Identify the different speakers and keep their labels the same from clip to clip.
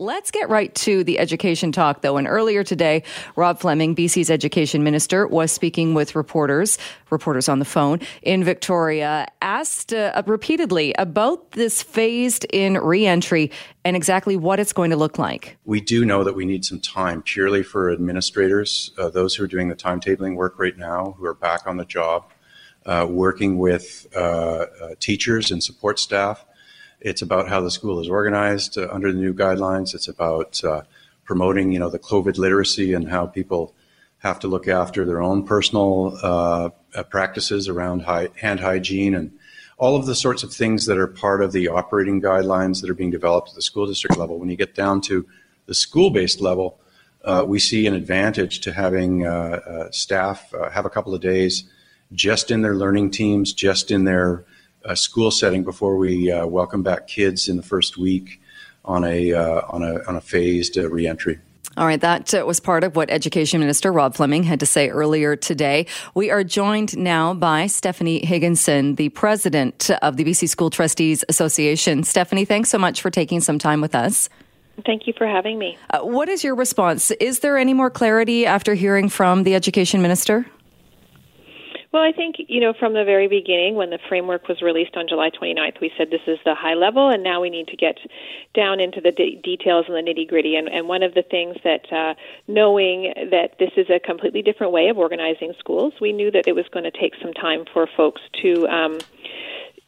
Speaker 1: Let's get right to the education talk, though. And earlier today, Rob Fleming, BC's education minister, was speaking with reporters, reporters on the phone in Victoria, asked uh, repeatedly about this phased in reentry and exactly what it's going to look like.
Speaker 2: We do know that we need some time purely for administrators, uh, those who are doing the timetabling work right now, who are back on the job, uh, working with uh, uh, teachers and support staff it's about how the school is organized uh, under the new guidelines. It's about uh, promoting, you know, the COVID literacy and how people have to look after their own personal uh, uh practices around high, hand hygiene and all of the sorts of things that are part of the operating guidelines that are being developed at the school district level. When you get down to the school-based level, uh, we see an advantage to having uh, staff have a couple of days just in their learning teams, just in their a school setting before we uh, welcome back kids in the first week on a uh, on a on a phased uh, reentry.
Speaker 1: All right, that uh, was part of what Education Minister Rob Fleming had to say earlier today. We are joined now by Stephanie Higginson, the president of the BC School Trustees Association. Stephanie, thanks so much for taking some time with us.
Speaker 3: Thank you for having me.
Speaker 1: Uh, what is your response? Is there any more clarity after hearing from the Education Minister?
Speaker 3: Well, I think, you know, from the very beginning, when the framework was released on July 29th, we said this is the high level, and now we need to get down into the de- details and the nitty gritty. And, and one of the things that, uh, knowing that this is a completely different way of organizing schools, we knew that it was going to take some time for folks to. Um,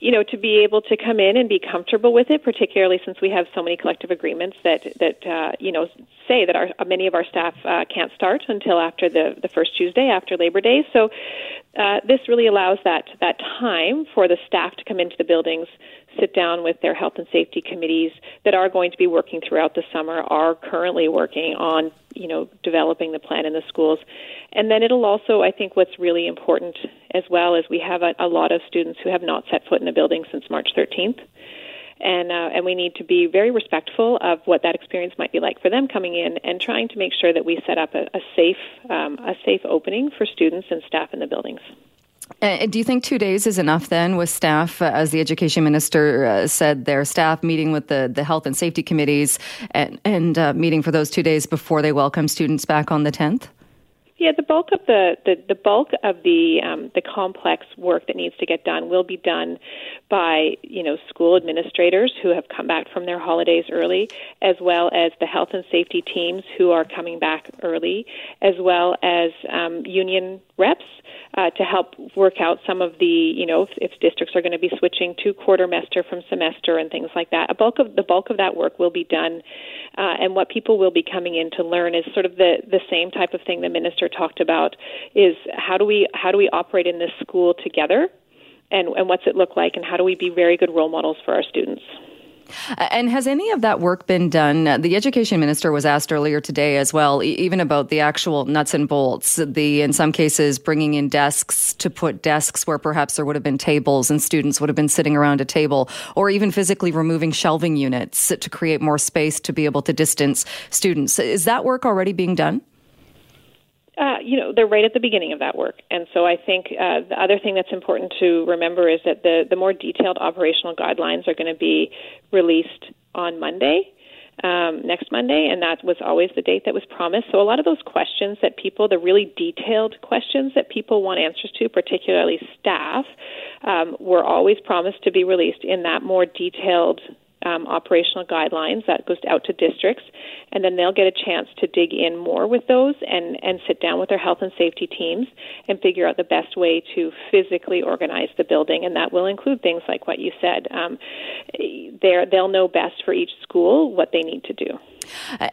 Speaker 3: you know, to be able to come in and be comfortable with it, particularly since we have so many collective agreements that that uh, you know say that our many of our staff uh, can't start until after the the first Tuesday after Labor Day. So uh, this really allows that that time for the staff to come into the buildings, sit down with their health and safety committees that are going to be working throughout the summer, are currently working on you know developing the plan in the schools, and then it'll also I think what's really important as well is we have a, a lot of students who have not set foot in the building since March 13th and uh, and we need to be very respectful of what that experience might be like for them coming in, and trying to make sure that we set up a, a safe um, a safe opening for students and staff in the buildings.
Speaker 1: Uh, do you think two days is enough then with staff, uh, as the education minister uh, said, their staff meeting with the, the health and safety committees and, and uh, meeting for those two days before they welcome students back on the 10th?
Speaker 3: Yeah, the bulk of the, the, the bulk of the um, the complex work that needs to get done will be done by you know school administrators who have come back from their holidays early, as well as the health and safety teams who are coming back early, as well as um, union reps uh, to help work out some of the, you know, if, if districts are going to be switching to quartermester from semester and things like that. A bulk of the bulk of that work will be done, uh, and what people will be coming in to learn is sort of the the same type of thing the minister talked about. Is how do we how do we operate in this school together, and and what's it look like, and how do we be very good role models for our students.
Speaker 1: And has any of that work been done? Uh, the education minister was asked earlier today as well, even about the actual nuts and bolts. The, in some cases, bringing in desks to put desks where perhaps there would have been tables and students would have been sitting around a table, or even physically removing shelving units to create more space to be able to distance students. Is that work already being done?
Speaker 3: Uh, you know, they're right at the beginning of that work. And so I think uh, the other thing that's important to remember is that the, the more detailed operational guidelines are going to be released on Monday. Um, next Monday, and that was always the date that was promised. So, a lot of those questions that people, the really detailed questions that people want answers to, particularly staff, um, were always promised to be released in that more detailed um, operational guidelines that goes out to districts, and then they'll get a chance to dig in more with those and and sit down with their health and safety teams and figure out the best way to physically organize the building, and that will include things like what you said. Um, they'll know best for each school what they need to do.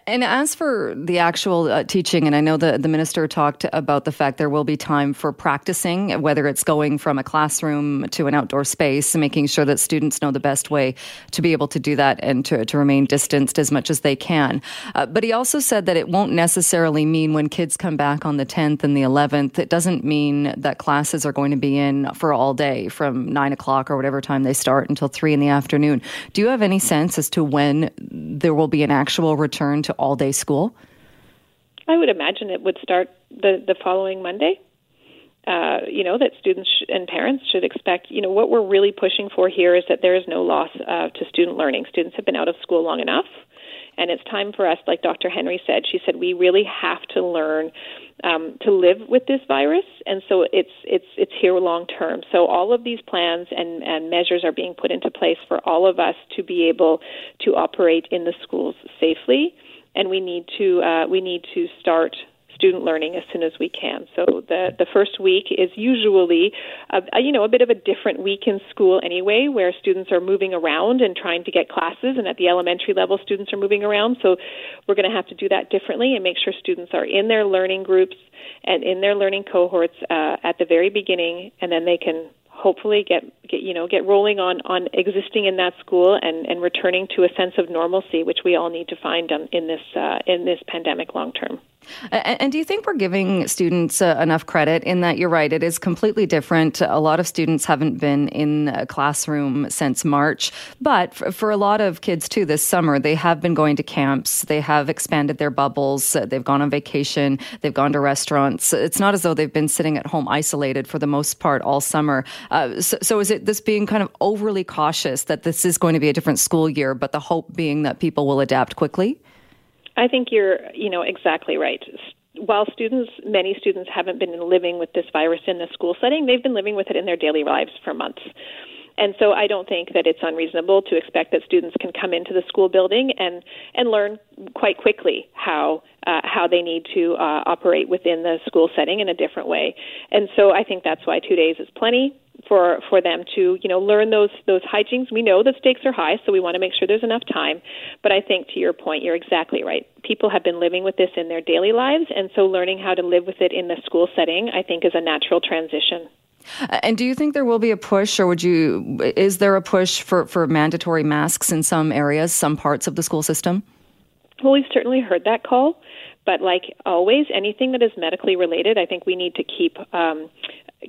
Speaker 1: And as for the actual uh, teaching, and I know the, the minister talked about the fact there will be time for practicing, whether it's going from a classroom to an outdoor space, making sure that students know the best way to be able to do that and to, to remain distanced as much as they can. Uh, but he also said that it won't necessarily mean when kids come back on the 10th and the 11th, it doesn't mean that classes are going to be in for all day from 9 o'clock or whatever time they start until 3 in the afternoon. Do you have any sense as to when there will be an actual return to all day school?
Speaker 3: I would imagine it would start the, the following Monday. Uh, you know that students sh- and parents should expect. You know what we're really pushing for here is that there is no loss uh, to student learning. Students have been out of school long enough, And it's time for us, like Dr. Henry said, she said, we really have to learn um, to live with this virus, and so it's it's it's here long term. So all of these plans and, and measures are being put into place for all of us to be able to operate in the schools safely, and we need to uh, we need to start student learning as soon as we can. So the the first week is usually a, a, you know a bit of a different week in school anyway, where students are moving around and trying to get classes, and at the elementary level, students are moving around. So we're going to have to do that differently and make sure students are in their learning groups and in their learning cohorts uh, at the very beginning, and then they can hopefully get, get you know get rolling on on existing in that school and and returning to a sense of normalcy which we all need to find um, in this uh, in this pandemic long term
Speaker 1: and, do you think we're giving students uh, enough credit in that you're right? It is completely different. A lot of students haven't been in a classroom since March, but for, for, a lot of kids too, this summer they have been going to camps. They have expanded their bubbles. They've gone on vacation. They've gone to restaurants. It's not as though they've been sitting at home isolated for the most part all summer. Uh, so, so is it this being kind of overly cautious that this is going to be a different school year, but the hope being that people will adapt quickly?
Speaker 3: I think you're, you know, exactly right. While students, many students haven't been living with this virus in the school setting, they've been living with it in their daily lives for months. And so I don't think that it's unreasonable to expect that students can come into the school building and and learn quite quickly how uh, how they need to uh, operate within the school setting in a different way. And so I think that's why two days is plenty for for them to you know learn those those hygienes. We know the stakes are high, so we want to make sure there's enough time. But I think to your point, you're exactly right. People have been living with this in their daily lives, and so learning how to live with it in the school setting, I think, is a natural transition.
Speaker 1: And do you think there will be a push, or would you? Is there a push for for mandatory masks in some areas, some parts of the school system?
Speaker 3: Well, we've certainly heard that call. But like always, anything that is medically related, I think we need to keep um,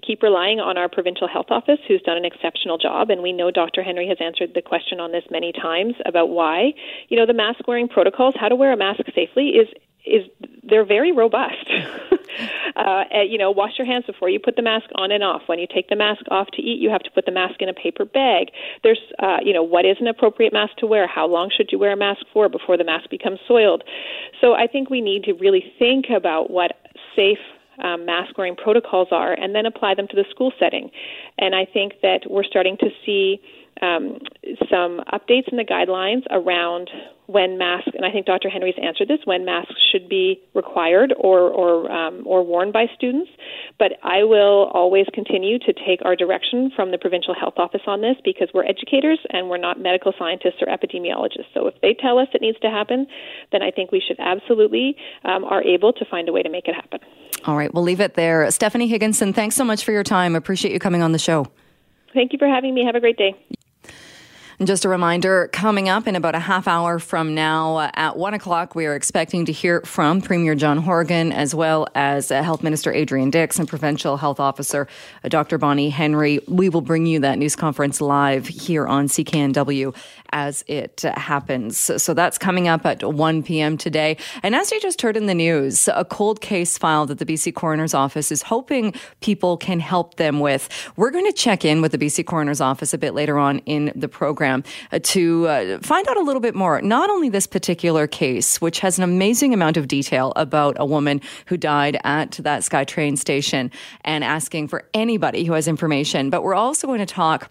Speaker 3: keep relying on our provincial health office, who's done an exceptional job. And we know Dr. Henry has answered the question on this many times about why, you know, the mask wearing protocols, how to wear a mask safely, is is they're very robust. uh, you know, wash your hands before you put the mask on and off. When you take the mask off to eat, you have to put the mask in a paper bag. There's, uh, you know, what is an appropriate mask to wear? How long should you wear a mask for before the mask becomes soiled? So I think we need to really think about what safe um, mask wearing protocols are and then apply them to the school setting. And I think that we're starting to see um, some updates in the guidelines around when masks, and I think Dr. Henry's answered this, when masks should be required or or um, or worn by students. But I will always continue to take our direction from the provincial health office on this because we're educators and we're not medical scientists or epidemiologists. So if they tell us it needs to happen, then I think we should absolutely um, are able to find a way to make it happen.
Speaker 1: All right, we'll leave it there. Stephanie Higginson, thanks so much for your time. Appreciate you coming on the show.
Speaker 3: Thank you for having me. Have a great day.
Speaker 1: And just a reminder coming up in about a half hour from now uh, at one o'clock, we are expecting to hear from Premier John Horgan as well as uh, Health Minister Adrian Dix and Provincial Health Officer uh, Dr. Bonnie Henry. We will bring you that news conference live here on CKNW as it happens. So that's coming up at 1 p.m. today. And as you just heard in the news, a cold case file that the BC Coroner's Office is hoping people can help them with. We're going to check in with the BC Coroner's Office a bit later on in the program uh, to uh, find out a little bit more. Not only this particular case, which has an amazing amount of detail about a woman who died at that SkyTrain station and asking for anybody who has information, but we're also going to talk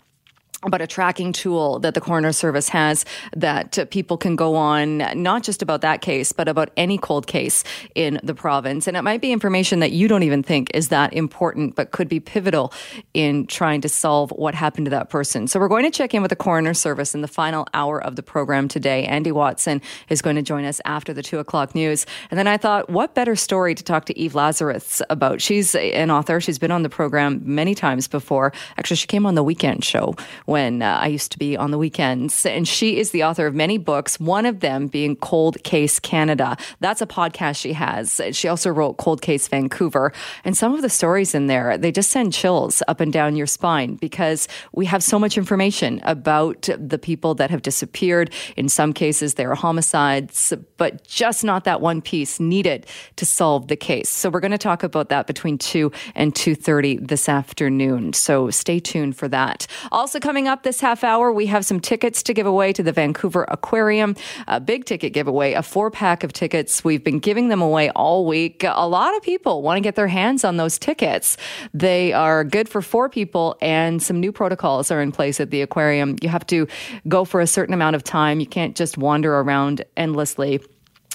Speaker 1: about a tracking tool that the coroner service has that people can go on, not just about that case, but about any cold case in the province. And it might be information that you don't even think is that important, but could be pivotal in trying to solve what happened to that person. So we're going to check in with the coroner service in the final hour of the program today. Andy Watson is going to join us after the two o'clock news. And then I thought, what better story to talk to Eve Lazarus about? She's an author. She's been on the program many times before. Actually, she came on the weekend show when uh, I used to be on the weekends. And she is the author of many books, one of them being Cold Case Canada. That's a podcast she has. She also wrote Cold Case Vancouver. And some of the stories in there, they just send chills up and down your spine because we have so much information about the people that have disappeared. In some cases, they are homicides, but just not that one piece needed to solve the case. So we're going to talk about that between 2 and 2.30 this afternoon. So stay tuned for that. Also coming coming up this half hour, we have some tickets to give away to the Vancouver Aquarium, a big ticket giveaway, a four pack of tickets. We've been giving them away all week. A lot of people want to get their hands on those tickets. They are good for four people, and some new protocols are in place at the aquarium. You have to go for a certain amount of time. You can't just wander around endlessly.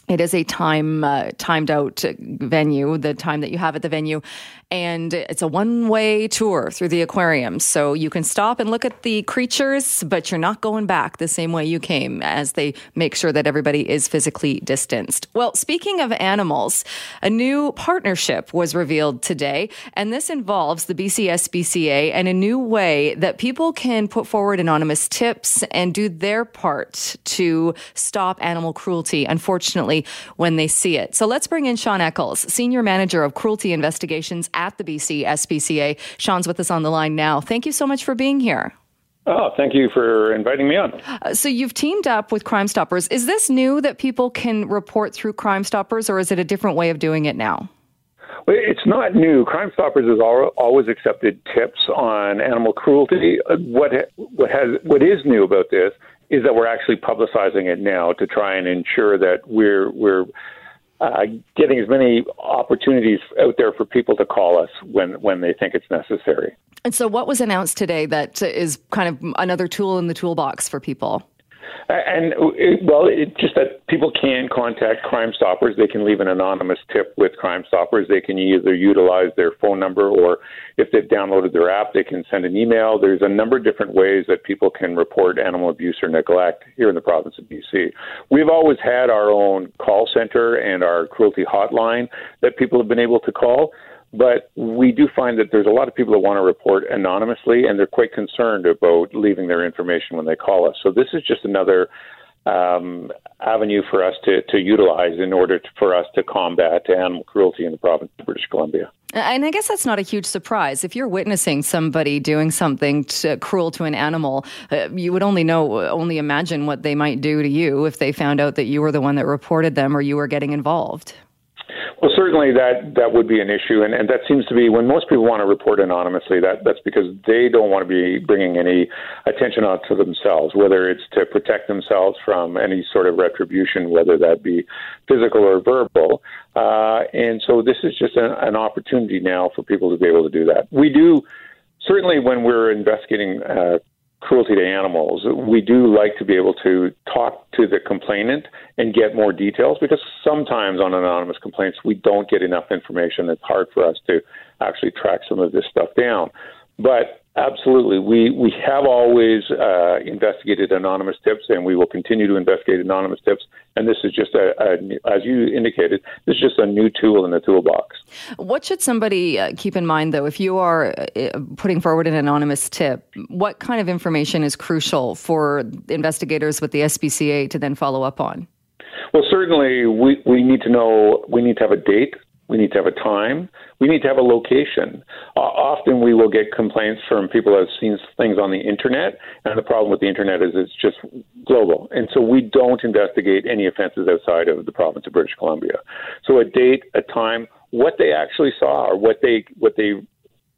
Speaker 1: It is a time uh, timed out venue, the time that you have at the venue, and it's a one way tour through the aquarium. So you can stop and look at the creatures, but you're not going back the same way you came as they make sure that everybody is physically distanced. Well, speaking of animals, a new partnership was revealed today, and this involves the BCSPCA and a new way that people can put forward anonymous tips and do their part to stop animal cruelty, unfortunately, when they see it. So let's bring in Sean Eccles, Senior Manager of Cruelty Investigations at the BC SPCA. Sean's with us on the line now. Thank you so much for being here.
Speaker 4: Oh, thank you for inviting me on.
Speaker 1: Uh, so you've teamed up with Crime Stoppers. Is this new that people can report through Crime Stoppers, or is it a different way of doing it now?
Speaker 4: Well, it's not new. Crime Stoppers has always accepted tips on animal cruelty. Uh, what what has what is new about this is that we're actually publicizing it now to try and ensure that we're we're uh, getting as many opportunities out there for people to call us when, when they think it's necessary.
Speaker 1: And so, what was announced today that is kind of another tool in the toolbox for people?
Speaker 4: And uh, it, well, it, just that people can contact Crime Stoppers. They can leave an anonymous tip with Crime Stoppers. They can either utilize their phone number or if they've downloaded their app, they can send an email. There's a number of different ways that people can report animal abuse or neglect here in the province of BC. We've always had our own call center and our cruelty hotline that people have been able to call. But we do find that there's a lot of people that want to report anonymously, and they're quite concerned about leaving their information when they call us. So this is just another um, avenue for us to, to utilize in order to, for us to combat animal cruelty in the province of British Columbia.
Speaker 1: And I guess that's not a huge surprise. If you're witnessing somebody doing something to, cruel to an animal, uh, you would only know, only imagine what they might do to you if they found out that you were the one that reported them or you were getting involved.
Speaker 4: Well, certainly that that would be an issue, and, and that seems to be when most people want to report anonymously. That that's because they don't want to be bringing any attention onto themselves, whether it's to protect themselves from any sort of retribution, whether that be physical or verbal. Uh, and so this is just an, an opportunity now for people to be able to do that. We do certainly when we're investigating uh, cruelty to animals, we do like to be able to talk to the complainant and get more details because sometimes on anonymous complaints we don't get enough information. It's hard for us to actually track some of this stuff down. But absolutely, we, we have always uh, investigated anonymous tips, and we will continue to investigate anonymous tips. And this is just a, a, as you indicated, this is just a new tool in the toolbox.
Speaker 1: What should somebody uh, keep in mind, though, if you are uh, putting forward an anonymous tip? What kind of information is crucial for investigators with the SPCA to then follow up on?
Speaker 4: Well, certainly, we, we need to know, we need to have a date we need to have a time. We need to have a location. Uh, often we will get complaints from people that have seen things on the internet, and the problem with the internet is it's just global. And so we don't investigate any offenses outside of the province of British Columbia. So a date, a time, what they actually saw, or what they what they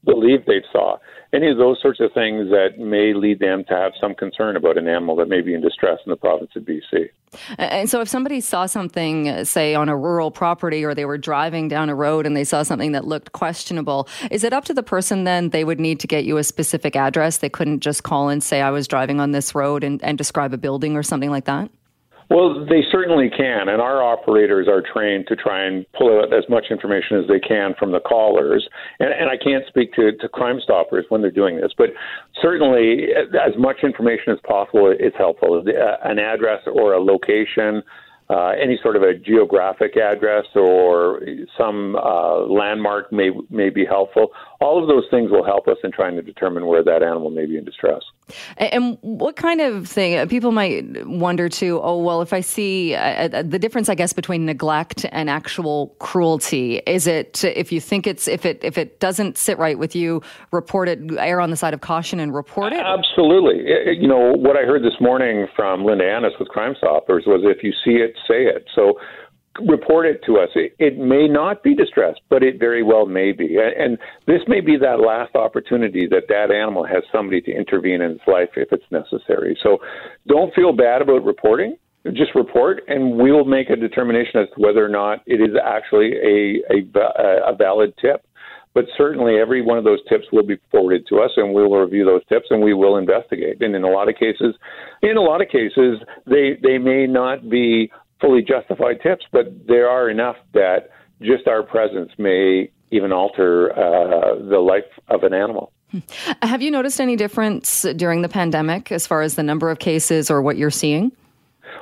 Speaker 4: believe they saw, any of those sorts of things that may lead them to have some concern about an animal that may be in distress in the province of BC.
Speaker 1: And so, if somebody saw something, uh, say, on a rural property, or they were driving down a road and they saw something that looked questionable, is it up to the person then? They would need to get you a specific address. They couldn't just call and say, I was driving on this road and, and describe a building or something like that?
Speaker 4: Well, they certainly can, and our operators are trained to try and pull out as much information as they can from the callers. And, and I can't speak to, to Crime Stoppers when they're doing this, but certainly as much information as possible is helpful. Uh, an address or a location uh, any sort of a geographic address or some uh, landmark may may be helpful. All of those things will help us in trying to determine where that animal may be in distress.
Speaker 1: And what kind of thing uh, people might wonder too? Oh, well, if I see uh, uh, the difference, I guess between neglect and actual cruelty, is it if you think it's if it if it doesn't sit right with you, report it, err on the side of caution, and report it.
Speaker 4: Absolutely. You know what I heard this morning from Linda Annis with Crime Stoppers was if you see it say it. So report it to us. It, it, may not be distress, but it very well may be. And this may be that last opportunity that that animal has somebody to intervene in its life if it's necessary. So don't feel bad about reporting. Just report, and we'll make a determination as to whether or not it is actually a, a, a valid tip. But certainly, every one of those tips will be forwarded to us, and we will review those tips, and we will investigate. And in a lot of cases, in a lot of cases, they they may not be fully justified tips, but there are enough that just our presence may even alter uh, the life of an animal.
Speaker 1: Have you noticed any difference during the pandemic as far as the number of cases or what you're seeing?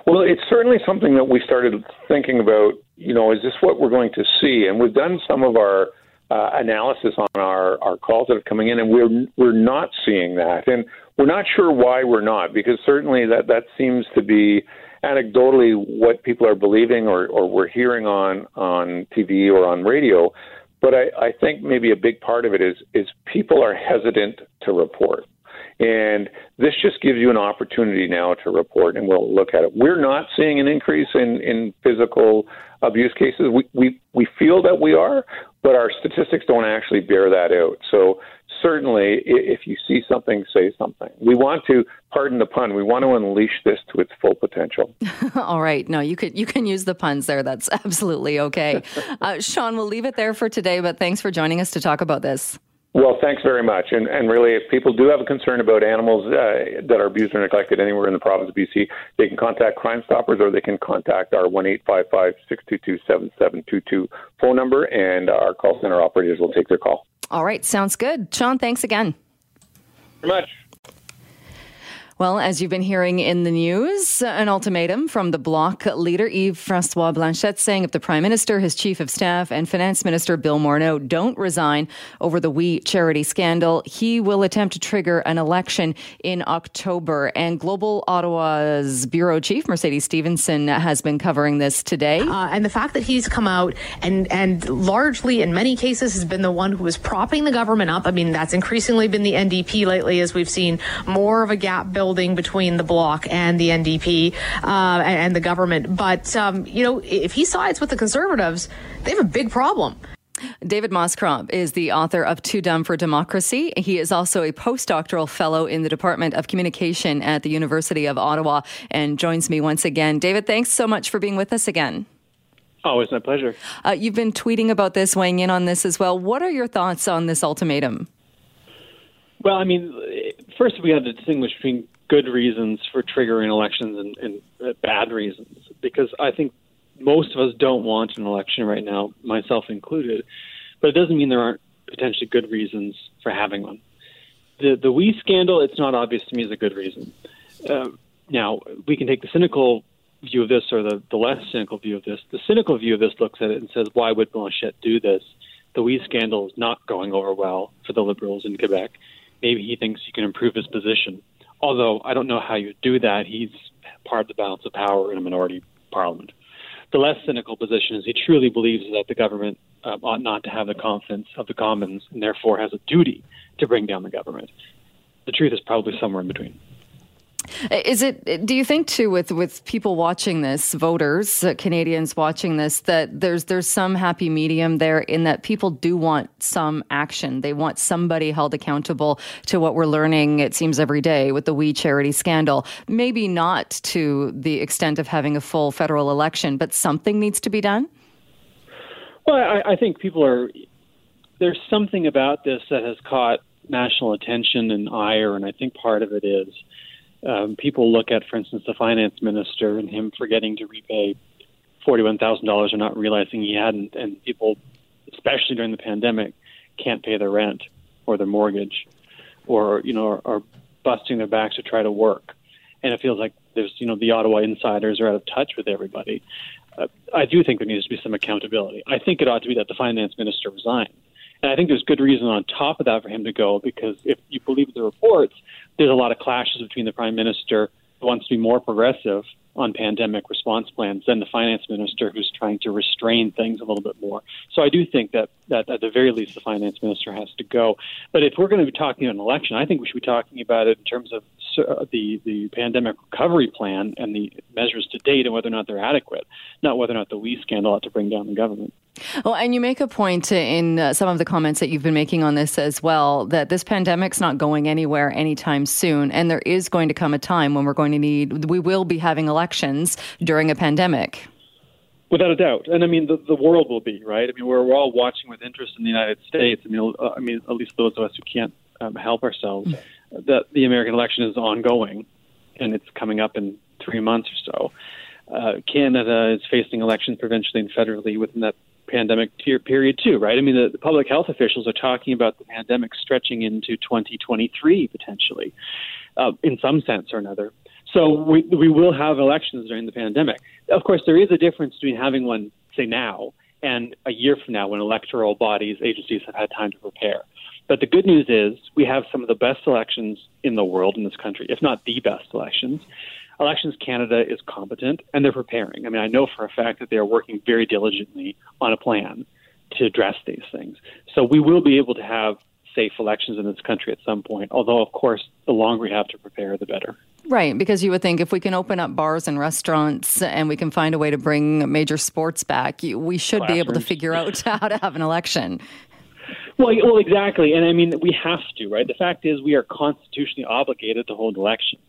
Speaker 4: Well, it's certainly something that we started thinking about. You know, is this what we're going to see? And we've done some of our uh, analysis on our, our calls that are coming in, and we're we're not seeing that, and we're not sure why we're not, because certainly that that seems to be anecdotally what people are believing or, or we're hearing on, on TV or on radio. But I, I think maybe a big part of it is is people are hesitant to report. And this just gives you an opportunity now to report, and we'll look at it. We're not seeing an increase in, in physical abuse cases. We, we, we feel that we are, but our statistics don't actually bear that out. So certainly, if you see something, say something. We want to, pardon the pun, we want to unleash this to its full potential.
Speaker 1: All right, no, you can you can use the puns there. That's absolutely okay. Uh, Sean, we'll leave it there for today. But thanks for joining us to talk about this.
Speaker 4: Well, thanks very much. And, and really, if people do have a concern about animals uh, that are abused or neglected anywhere in the province of BC, they can contact Crime Stoppers or they can contact our 1 622 7722 phone number, and our call center operators will take their call.
Speaker 1: All right, sounds good. Sean, thanks again.
Speaker 4: Very much.
Speaker 1: Well, as you've been hearing in the news, an ultimatum from the Bloc leader Yves Francois Blanchet saying if the Prime Minister, his Chief of Staff, and Finance Minister Bill Morneau don't resign over the We charity scandal, he will attempt to trigger an election in October. And Global Ottawa's Bureau Chief, Mercedes Stephenson has been covering this today.
Speaker 5: Uh, and the fact that he's come out and, and largely, in many cases, has been the one who is propping the government up. I mean, that's increasingly been the NDP lately as we've seen more of a gap building between the bloc and the NDP uh, and the government. But um, you know, if he sides with the Conservatives, they have a big problem.
Speaker 1: David Moscrop is the author of Too Dumb for Democracy. He is also a postdoctoral fellow in the Department of Communication at the University of Ottawa and joins me once again. David, thanks so much for being with us again.
Speaker 6: Always my pleasure.
Speaker 1: Uh, you've been tweeting about this, weighing in on this as well. What are your thoughts on this ultimatum?
Speaker 6: Well, I mean, first we have to distinguish between good reasons for triggering elections and, and uh, bad reasons because I think most of us don't want an election right now, myself included. But it doesn't mean there aren't potentially good reasons for having one. The the We scandal, it's not obvious to me as a good reason. Uh, now we can take the cynical view of this or the, the less cynical view of this. The cynical view of this looks at it and says, why would Blanchet do this? The We scandal is not going over well for the Liberals in Quebec. Maybe he thinks he can improve his position although I don't know how you do that. He's part of the balance of power in a minority parliament. The less cynical position is he truly believes that the government uh, ought not to have the confidence of the Commons and therefore has a duty to bring down the government. The truth is probably somewhere in between.
Speaker 1: Is it? Do you think too, with with people watching this, voters, uh, Canadians watching this, that there's there's some happy medium there in that people do want some action. They want somebody held accountable to what we're learning. It seems every day with the We charity scandal. Maybe not to the extent of having a full federal election, but something needs to be done.
Speaker 6: Well, I, I think people are. There's something about this that has caught national attention and ire, and I think part of it is um, people look at, for instance, the finance minister and him forgetting to repay forty-one thousand dollars or not realizing he hadn't, and people, especially during the pandemic, can't pay their rent or their mortgage, or you know, are, are busting their backs to try to work, and it feels like there's you know the Ottawa insiders are out of touch with everybody. Uh, I do think there needs to be some accountability. I think it ought to be that the finance minister resign. And I think there's good reason on top of that for him to go because if you believe the reports, there's a lot of clashes between the prime minister who wants to be more progressive on pandemic response plans than the finance minister who's trying to restrain things a little bit more. So I do think that, that at the very least the finance minister has to go. But if we're going to be talking about an election, I think we should be talking about it in terms of the the pandemic recovery plan and the measures to date and whether or not they're adequate, not whether or not the WE scandal ought to bring down the government.
Speaker 1: Well, and you make a point in uh, some of the comments that you've been making on this as well that this pandemic's not going anywhere anytime soon, and there is going to come a time when we're going to need, we will be having elections during a pandemic.
Speaker 6: Without a doubt, and I mean the, the world will be right. I mean we're, we're all watching with interest in the United States. I mean, uh, I mean at least those of us who can't um, help ourselves, mm. That the American election is ongoing, and it's coming up in three months or so. Uh, Canada is facing elections provincially and federally within that pandemic period too, right? I mean, the, the, public health officials are talking about the pandemic stretching into 2023 potentially, uh, in some sense or another. So we we will have elections during the pandemic. Of course, there is a difference between having one, say now, and a year from now when electoral bodies, agencies have had time to prepare. But the good news is we have some of the best elections in the world in this country, if not the best elections. Elections Canada is competent and they're preparing. I mean, I know for a fact that they are working very diligently on a plan to address these things. So we will be able to have safe elections in this country at some point, although, of course, the longer we have to prepare, the better.
Speaker 1: Right, because you would think if we can open up bars and restaurants and we can find a way to bring major sports back, we should Classrooms. be able to figure out how to have an election.
Speaker 6: Well, well, exactly, and I mean we have to, right? The fact is, we are constitutionally obligated to hold elections,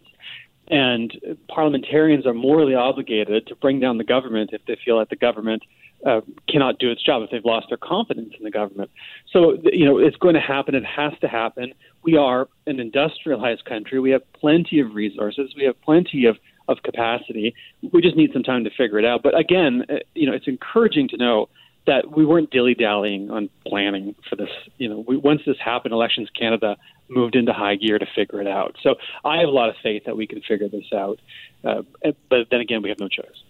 Speaker 6: and parliamentarians are morally obligated to bring down the government if they feel that the government uh, cannot do its job, if they've lost their confidence in the government. So, you know, it's going to happen. It has to happen. We are an industrialized country. We have plenty of resources. We have plenty of of capacity. We just need some time to figure it out. But again, uh, you know, it's encouraging to know that we weren't dilly dallying on planning for this. You know, we, once this happened, Elections Canada moved into high gear to figure it out. So I have a lot of faith that we can figure this out. Uh, but then again, we have no choice.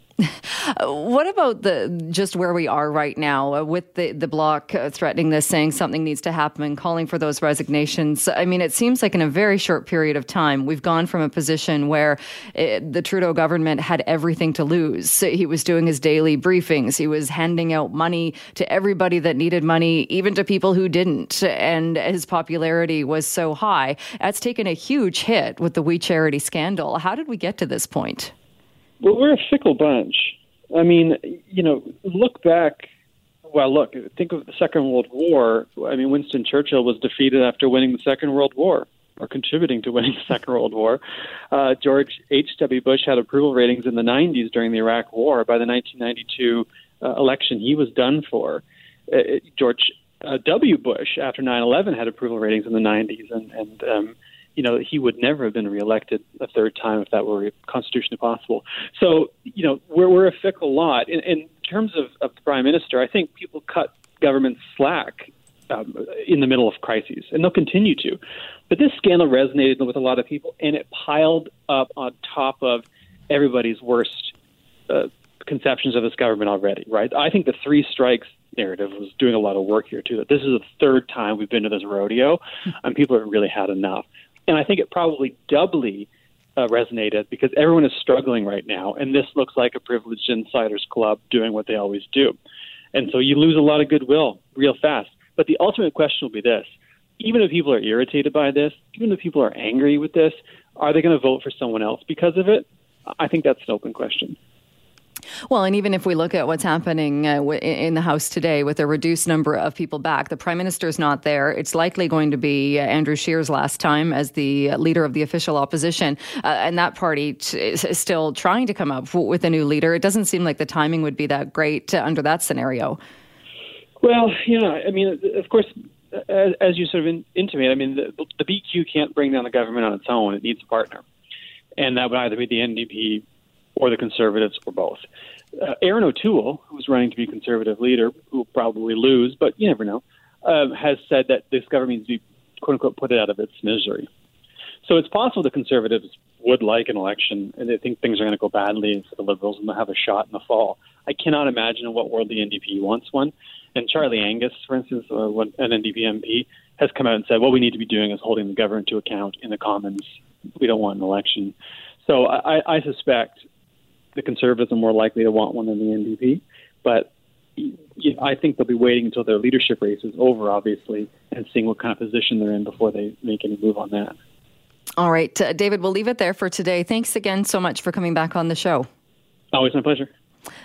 Speaker 1: What about the just where we are right now uh, with the the bloc uh, threatening this, saying something needs to happen, calling for those resignations? I mean, it seems like in a very short period of time, we've gone from a position where it, uh, the Trudeau government had everything to lose. He was doing his daily briefings. He was handing out money to everybody that needed money, even to people who didn't, and his popularity was so high. That's taken a huge hit with the We Charity scandal. How did we get to this point?
Speaker 6: Well, we're a fickle bunch. I mean, you know, look back. Well, look, think of the Second World War. I mean, Winston Churchill was defeated after winning the Second World War or contributing to winning the Second World War. Uh, George H.W. Bush had approval ratings in the 90s during the Iraq War. By the 1992 uh, election, he was done for. Uh, George uh, W. Bush, after 9 11, had approval ratings in the 90s. And, and um, you know, he would never have been reelected a third time if that were constitutionally possible. So, you know, we're, we're a fickle lot. In, in terms of, of the prime minister, I think people cut government slack um, in the middle of crises, and they'll continue to. But this scandal resonated with a lot of people, and it piled up on top of everybody's worst uh, conceptions of this government already, right? I think the three strikes narrative was doing a lot of work here, too. That this is the third time we've been to this rodeo, and people have really had enough. And I think it probably doubly uh, resonated because everyone is struggling right now, and this looks like a privileged insiders club doing what they always do. And so you lose a lot of goodwill real fast. But the ultimate question will be this even if people are irritated by this, even if people are angry with this, are they going to vote for someone else because of it? I think that's an open question.
Speaker 1: Well, and even if we look at what's happening uh, in the House today with a reduced number of people back, the Prime Minister is not there. It's likely going to be uh, Andrew Scheer's last time as the leader of the official opposition. Uh, and that party t- is still trying to come up with a new leader. It doesn't seem like the timing would be that great uh, under that scenario.
Speaker 6: Well, yeah, I mean, of course, as, as you sort of in, intimate, I mean, the, the BQ can't bring down the government on its own. It needs a partner. And that would either be the NDP or the Conservatives, or both. Uh, Erin O'Toole, who's running to be Conservative leader, who will probably lose, but you never know, uh, has said that this government needs to be, quote unquote, put it out of its misery. So it's possible the Conservatives would like an election, and they think things are going to go badly for the Liberals, and they'll have a shot in the fall. I cannot imagine in what world the NDP wants one. And Charlie Angus, for instance, uh, an NDP MP, has come out and said, what we need to be doing is holding the government to account in the Commons. We don't want an election. So I, I suspect the Conservatives are more likely to want one than the NDP. But I think they'll be waiting until their leadership race is over, obviously, and seeing what kind of position they're in before they make any move on that.
Speaker 1: All right, uh, David, we'll leave it there for today. Thanks again so much for coming back on the show.
Speaker 7: Always my pleasure.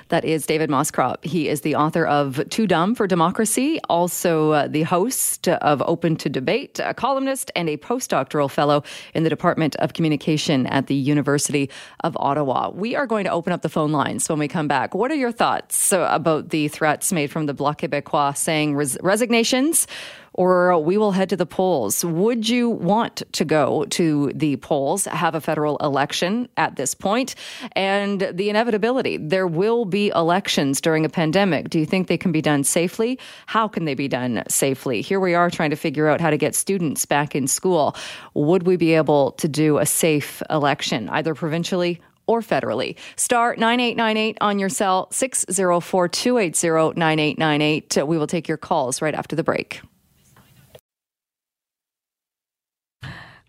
Speaker 1: That is David Moscrop. He is the author of Too Dumb for Democracy, also uh, the host of Open to Debate, a columnist, and a postdoctoral fellow in the Department of Communication at the University of Ottawa. We are going to open up the phone lines when we come back. What are your thoughts uh, about the threats made from the Bloc Québécois saying res- resignations? Or we will head to the polls. Would you want to go to the polls, have a federal election at this point, and the inevitability? There will be elections during a pandemic. Do you think they can be done safely? How can they be done safely? Here we are trying to figure out how to get students back in school. Would we be able to do a safe election, either provincially or federally. Star 9898 on your cell, 604 280 9898. We will take your calls right after the break.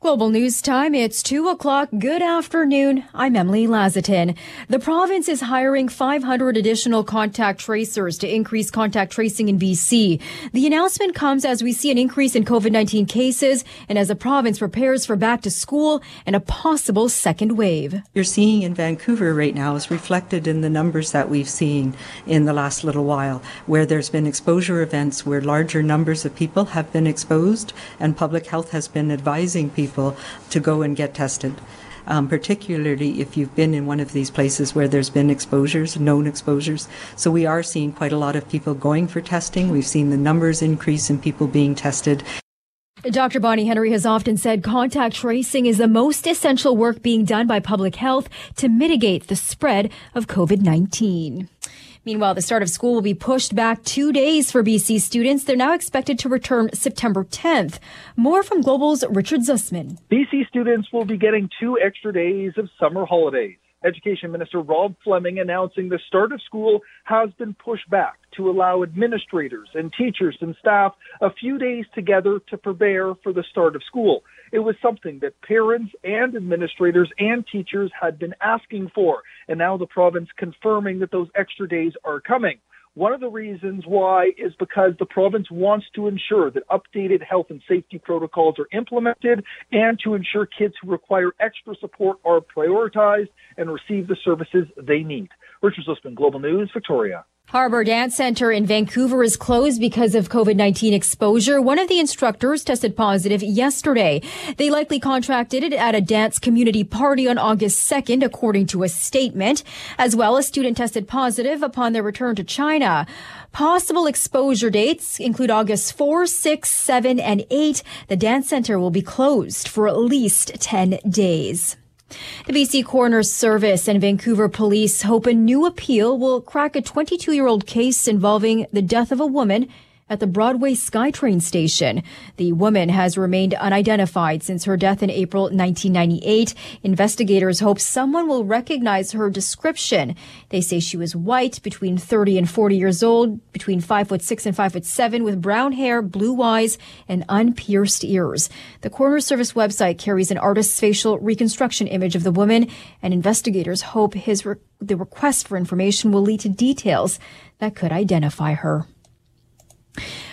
Speaker 8: Global News Time, it's 2 o'clock. Good afternoon. I'm Emily Lazatin. The province is hiring 500 additional contact tracers to increase contact tracing in BC. The announcement comes as we see an increase in COVID-19 cases and as the province prepares for back to school and a possible second wave.
Speaker 9: You're seeing in Vancouver right now is reflected in the numbers that we've seen in the last little while, where there's been exposure events where larger numbers of people have been exposed and public health has been advising people people to go and get tested. Um, particularly if you've been in one of these places where there's been exposures, known exposures. So we are seeing quite a lot of people going for testing. We've seen the numbers increase in people being tested.
Speaker 8: Dr. Bonnie Henry has often said contact tracing is the most essential work being done by public health to mitigate the spread of COVID 19. Meanwhile, the start of school will be pushed back two days for BC students. They're now expected to return September 10th. More from Global's Richard Zussman.
Speaker 10: BC students will be getting two extra days of summer holidays. Education Minister Rob Fleming announcing the start of school has been pushed back to allow administrators and teachers and staff a few days together to prepare for the start of school. It was something that parents and administrators and teachers had been asking for, and now the province confirming that those extra days are coming. One of the reasons why is because the province wants to ensure that updated health and safety protocols are implemented and to ensure kids who require extra support are prioritized and receive the services they need. Richard Zussman, Global News, Victoria.
Speaker 8: Harbor Dance Center in Vancouver is closed because of COVID-19 exposure. One of the instructors tested positive yesterday. They likely contracted it at a dance community party on August 2nd, according to a statement. As well, a student tested positive upon their return to China. Possible exposure dates include August 4, 6, 7, and 8. The dance center will be closed for at least 10 days. The BC Coroner's Service and Vancouver Police hope a new appeal will crack a 22 year old case involving the death of a woman at the Broadway SkyTrain station. The woman has remained unidentified since her death in April 1998. Investigators hope someone will recognize her description. They say she was white, between 30 and 40 years old, between 5 foot 6 and 5 foot 7, with brown hair, blue eyes, and unpierced ears. The coroner service website carries an artist's facial reconstruction image of the woman, and investigators hope his re- the request for information will lead to details that could identify her.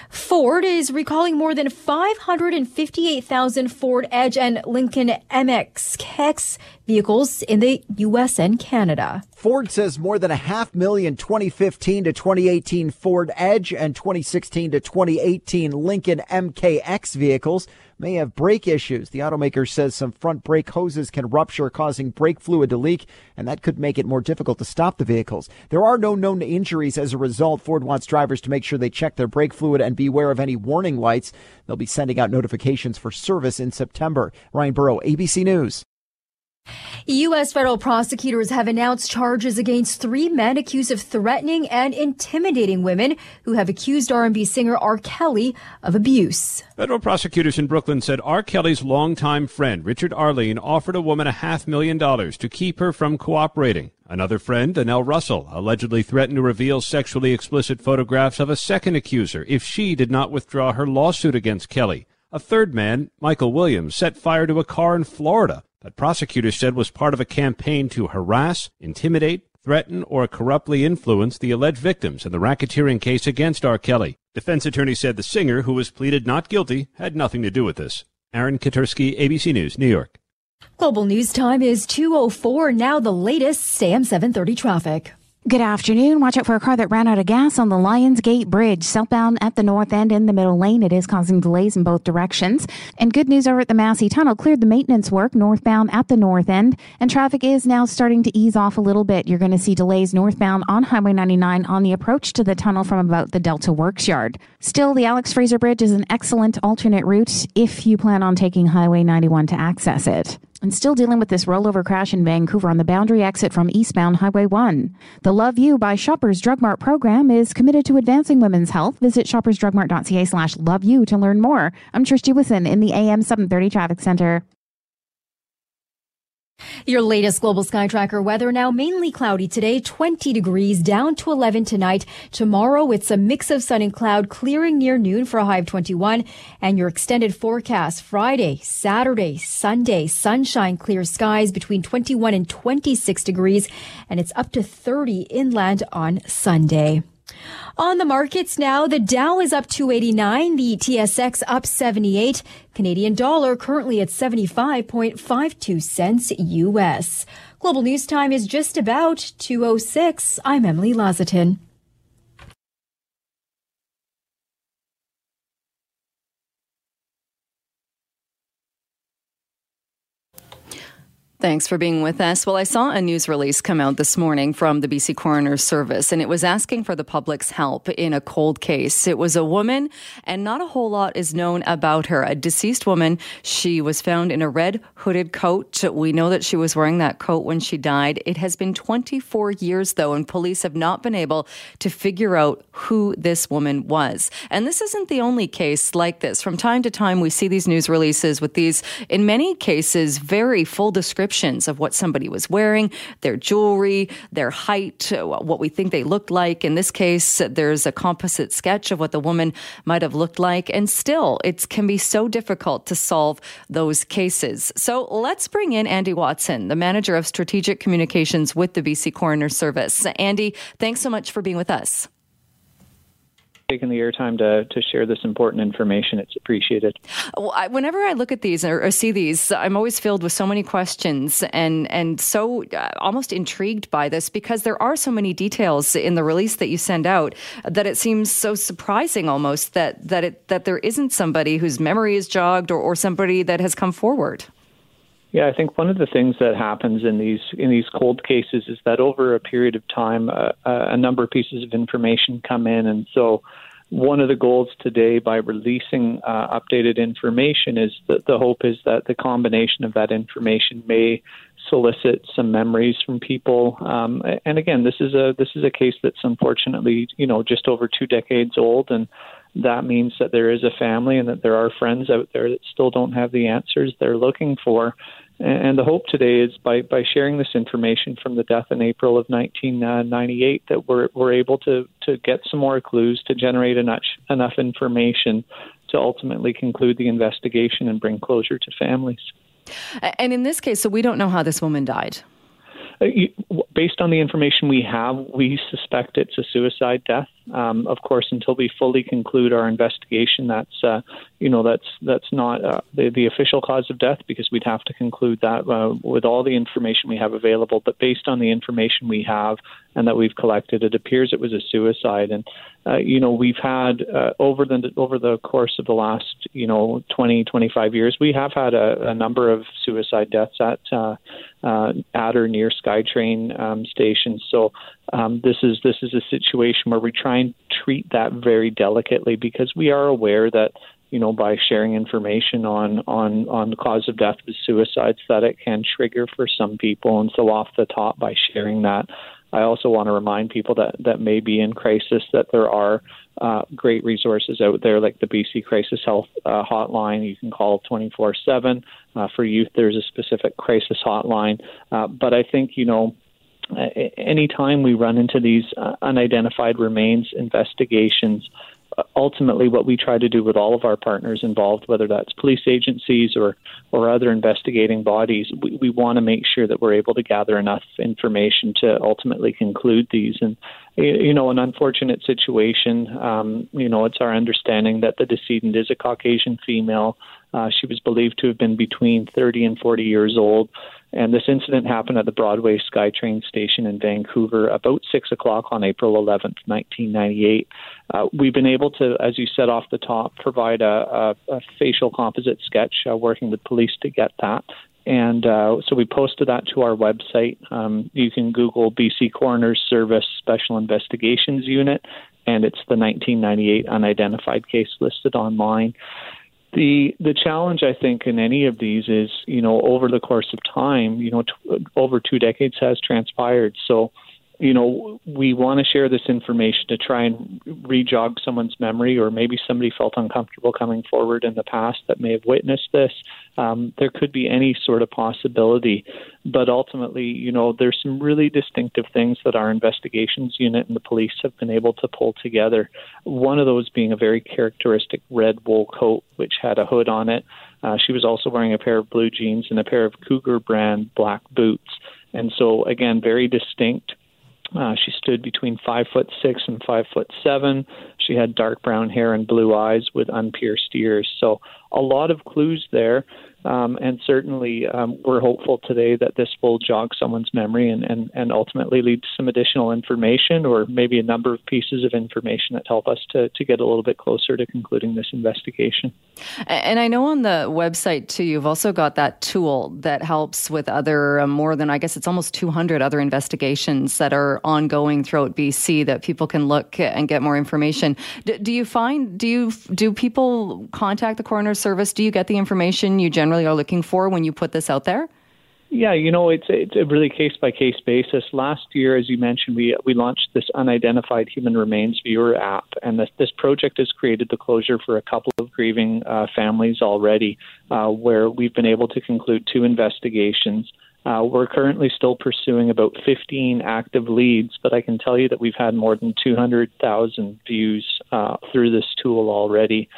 Speaker 8: Ford is recalling more than 558,000 Ford Edge and Lincoln MKX vehicles in the U.S. and Canada.
Speaker 11: Ford says more than a half million 2015 to 2018 Ford Edge and 2016 to 2018 Lincoln MKX vehicles may have brake issues. The automaker says some front brake hoses can rupture, causing brake fluid to leak, and that could make it more difficult to stop the vehicles. There are no known injuries as a result. Ford wants drivers to make sure they check their brake fluid and beware of any warning lights. They'll be sending out notifications for service in September. Ryan Burrow, ABC News.
Speaker 8: U.S. federal prosecutors have announced charges against three men accused of threatening and intimidating women who have accused R&B singer R. Kelly of abuse.
Speaker 12: Federal prosecutors in Brooklyn said R. Kelly's longtime friend, Richard Arline, offered a woman a half million dollars to keep her from cooperating. Another friend, Donnell Russell, allegedly threatened to reveal sexually explicit photographs of a second accuser if she did not withdraw her lawsuit against Kelly. A third man, Michael Williams, set fire to a car in Florida that prosecutors said was part of a campaign to harass, intimidate, threaten, or corruptly influence the alleged victims in the racketeering case against R. Kelly. Defense attorney said the singer, who was pleaded not guilty, had nothing to do with this. Aaron Katersky, ABC News, New York.
Speaker 8: Global News Time is 2.04. Now the latest SAM 730 traffic.
Speaker 13: Good afternoon. Watch out for a car that ran out of gas on the Lions Gate Bridge, southbound at the north end in the middle lane. It is causing delays in both directions. And good news over at the Massey Tunnel cleared the maintenance work northbound at the north end, and traffic is now starting to ease off a little bit. You're going to see delays northbound on Highway 99 on the approach to the tunnel from about the Delta Works Yard. Still, the Alex Fraser Bridge is an excellent alternate route if you plan on taking Highway 91 to access it and still dealing with this rollover crash in Vancouver on the boundary exit from eastbound Highway 1. The Love You by Shoppers Drug Mart program is committed to advancing women's health. Visit shoppersdrugmart.ca slash love you to learn more. I'm Trish Jewison in the AM 730 Traffic Center.
Speaker 8: Your latest global sky tracker weather now mainly cloudy today, 20 degrees down to 11 tonight. Tomorrow it's a mix of sun and cloud clearing near noon for a high of 21 and your extended forecast Friday, Saturday, Sunday, sunshine, clear skies between 21 and 26 degrees and it's up to 30 inland on Sunday. On the markets now, the Dow is up 289, the TSX up 78, Canadian dollar currently at 75.52 cents US. Global news time is just about 206. I'm Emily Lazatin.
Speaker 1: Thanks for being with us. Well, I saw a news release come out this morning from the BC Coroner's Service, and it was asking for the public's help in a cold case. It was a woman, and not a whole lot is known about her. A deceased woman. She was found in a red hooded coat. We know that she was wearing that coat when she died. It has been 24 years, though, and police have not been able to figure out who this woman was. And this isn't the only case like this. From time to time, we see these news releases with these, in many cases, very full descriptions descriptions of what somebody was wearing, their jewelry, their height, uh, what we think they looked like. In this case, there's a composite sketch of what the woman might have looked like. And still, it can be so difficult to solve those cases. So let's bring in Andy Watson, the manager of strategic communications with the BC Coroner Service. Andy, thanks so much for being with us
Speaker 7: taking the airtime to, to share this important information. It's appreciated.
Speaker 1: Well, I, whenever I look at these or, or, see these, I'm always filled with so many questions and and so uh, almost intrigued by this because there are so many details in the release that you send out that it seems so surprising almost that that it that there isn't somebody whose memory is jogged or, or somebody that has come forward.
Speaker 7: Yeah, I think one of the things that happens in these in these cold cases is that over a period of time, uh, uh, a number of pieces of information come in, and so one of the goals today by releasing uh, updated information is that the hope is that the combination of that information may solicit some memories from people. Um, and again, this is a this is a case that's unfortunately you know just over two decades old, and that means that there is a family and that there are friends out there that still don't have the answers they're looking for. And the hope today is by, by sharing this information from the death in April of 1998 that we're, we're able to, to get some more clues to generate enough, enough information to ultimately conclude the investigation and bring closure to families.
Speaker 1: And in this case, so we don't know how this woman died.
Speaker 7: Uh, based on the information we have, we suspect it's a suicide death. Um, of course, until we fully conclude our investigation, that's uh, you know that's that's not uh, the, the official cause of death because we'd have to conclude that uh, with all the information we have available. But based on the information we have and that we've collected, it appears it was a suicide. And uh, you know we've had uh, over the over the course of the last you know 20 25 years, we have had a, a number of suicide deaths at uh, at or near SkyTrain um, stations. So um, this is this is a situation where we try and treat that very delicately because we are aware that you know by sharing information on on on the cause of death with suicides that it can trigger for some people and so off the top by sharing that I also want to remind people that that may be in crisis that there are uh, great resources out there like the BC Crisis Health uh, Hotline. You can call 24 uh, 7. For youth, there's a specific crisis hotline. Uh, but I think, you know, anytime we run into these uh, unidentified remains investigations, ultimately what we try to do with all of our partners involved, whether that's police agencies or, or other investigating bodies, we, we want to make sure that we're able to gather enough information to ultimately conclude these. And, you know, an unfortunate situation, um, you know, it's our understanding that the decedent is a Caucasian female Uh, she was believed to have been between 30 and 40 years old. And this incident happened at the Broadway SkyTrain station in Vancouver about 6 o'clock on April 11th, 1998. Uh, we've been able to, as you said off the top, provide a, a, a facial composite sketch uh, working with police to get that. And uh, so we posted that to our website. Um, you can Google BC Coroner's Service Special Investigations Unit, and it's the 1998 unidentified case listed online. The the challenge I think in any of these is you know over the course of time you know t- over two decades has transpired. So you know, we want to share this information to try and rejog someone's memory, or maybe somebody felt uncomfortable coming forward in the past that may have witnessed this. Um, there could be any sort of possibility, but ultimately, you know, there's some really distinctive things that our investigations unit and the police have been able to pull together. One of those being a very characteristic red wool coat, which had a hood on it. Uh, she was also wearing a pair of blue jeans and a pair of Cougar brand black boots. And so, again, very distinct uh, she stood between five foot six and five foot seven. She had dark brown hair and blue eyes with unpierced ears. So a lot of clues there. Um, and certainly, um, we're hopeful today that this will jog someone's memory and, and, and ultimately lead to some additional information or maybe a number of pieces of information that help us to, to get a little bit closer to concluding this investigation.
Speaker 1: And I know on the website too, you've also got that tool that helps with other, uh, more than, I guess it's almost 200 other investigations that are ongoing throughout BC that people can look and get more information. D- do you find, do you, do people contact the coroner's service? Do you get the information you generally are looking for when you put this out there?
Speaker 7: Yeah, you know, it's it's a really case by case basis. Last year, as you mentioned, we we launched this unidentified human remains viewer app, and this this project has created the closure for a couple of grieving uh, families already, uh, where we've been able to conclude two investigations. Uh, we're currently still pursuing about 15 active leads, but I can tell you that we've had more than 200,000 views uh, through this tool already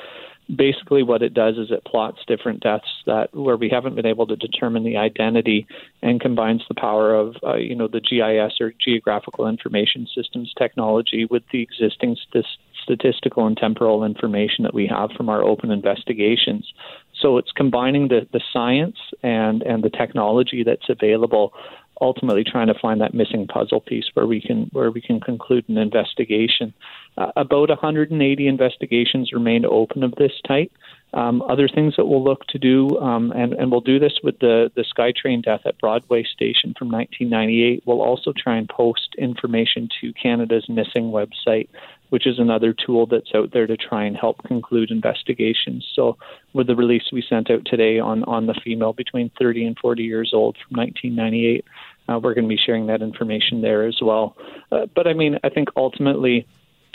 Speaker 7: basically what it does is it plots different deaths that where we haven't been able to determine the identity and combines the power of uh, you know the GIS or geographical information systems technology with the existing st- statistical and temporal information that we have from our open investigations. So it's combining the, the science and and the technology that's available ultimately trying to find that missing puzzle piece where we can where we can conclude an investigation. Uh, about 180 investigations remain open of this type. Um, other things that we'll look to do, um, and, and we'll do this with the, the SkyTrain death at Broadway Station from 1998. We'll also try and post information to Canada's Missing website, which is another tool that's out there to try and help conclude investigations. So, with the release we sent out today on, on the female between 30 and 40 years old from 1998, uh, we're going to be sharing that information there as well. Uh, but I mean, I think ultimately,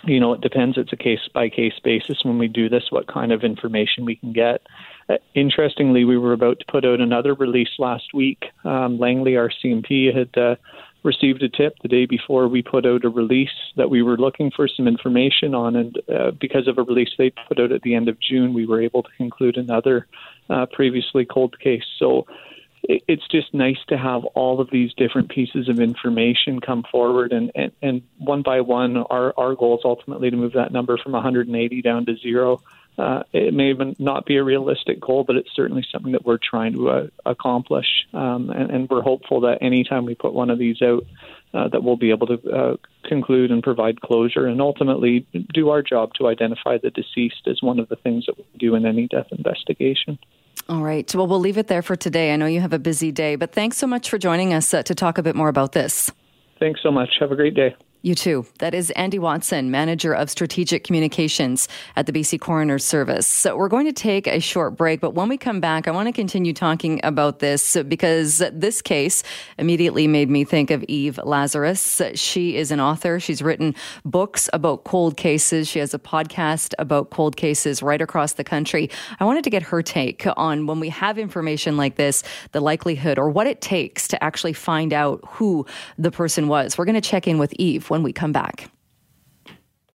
Speaker 7: you know, it depends. It's a case by case basis when we do this, what kind of information we can get. Uh, interestingly, we were about to put out another release last week. Um, Langley, RCMP, had uh, received a tip the day before we put out a release that we were looking for some information on, and uh, because of a release they put out at the end of June, we were able to conclude another uh, previously cold case. So it's just nice to have all of these different pieces of information come forward and, and, and one by one our, our goal is ultimately to move that number from 180 down to zero uh, it may even not be a realistic goal but it's certainly something that we're trying to uh, accomplish um, and, and, we're hopeful that anytime we put one of these out uh, that we'll be able to uh, conclude and provide closure and ultimately do our job to identify the deceased as one of the things that we do in any death investigation
Speaker 1: all right. Well, we'll leave it there for today. I know you have a busy day, but thanks so much for joining us uh, to talk a bit more about this.
Speaker 7: Thanks so much. Have a great day.
Speaker 1: You too. That is Andy Watson, Manager of Strategic Communications at the BC Coroner's Service. So we're going to take a short break, but when we come back, I want to continue talking about this because this case immediately made me think of Eve Lazarus. She is an author. She's written books about cold cases. She has a podcast about cold cases right across the country. I wanted to get her take on when we have information like this, the likelihood or what it takes to actually find out who the person was. We're going to check in with Eve when we come back.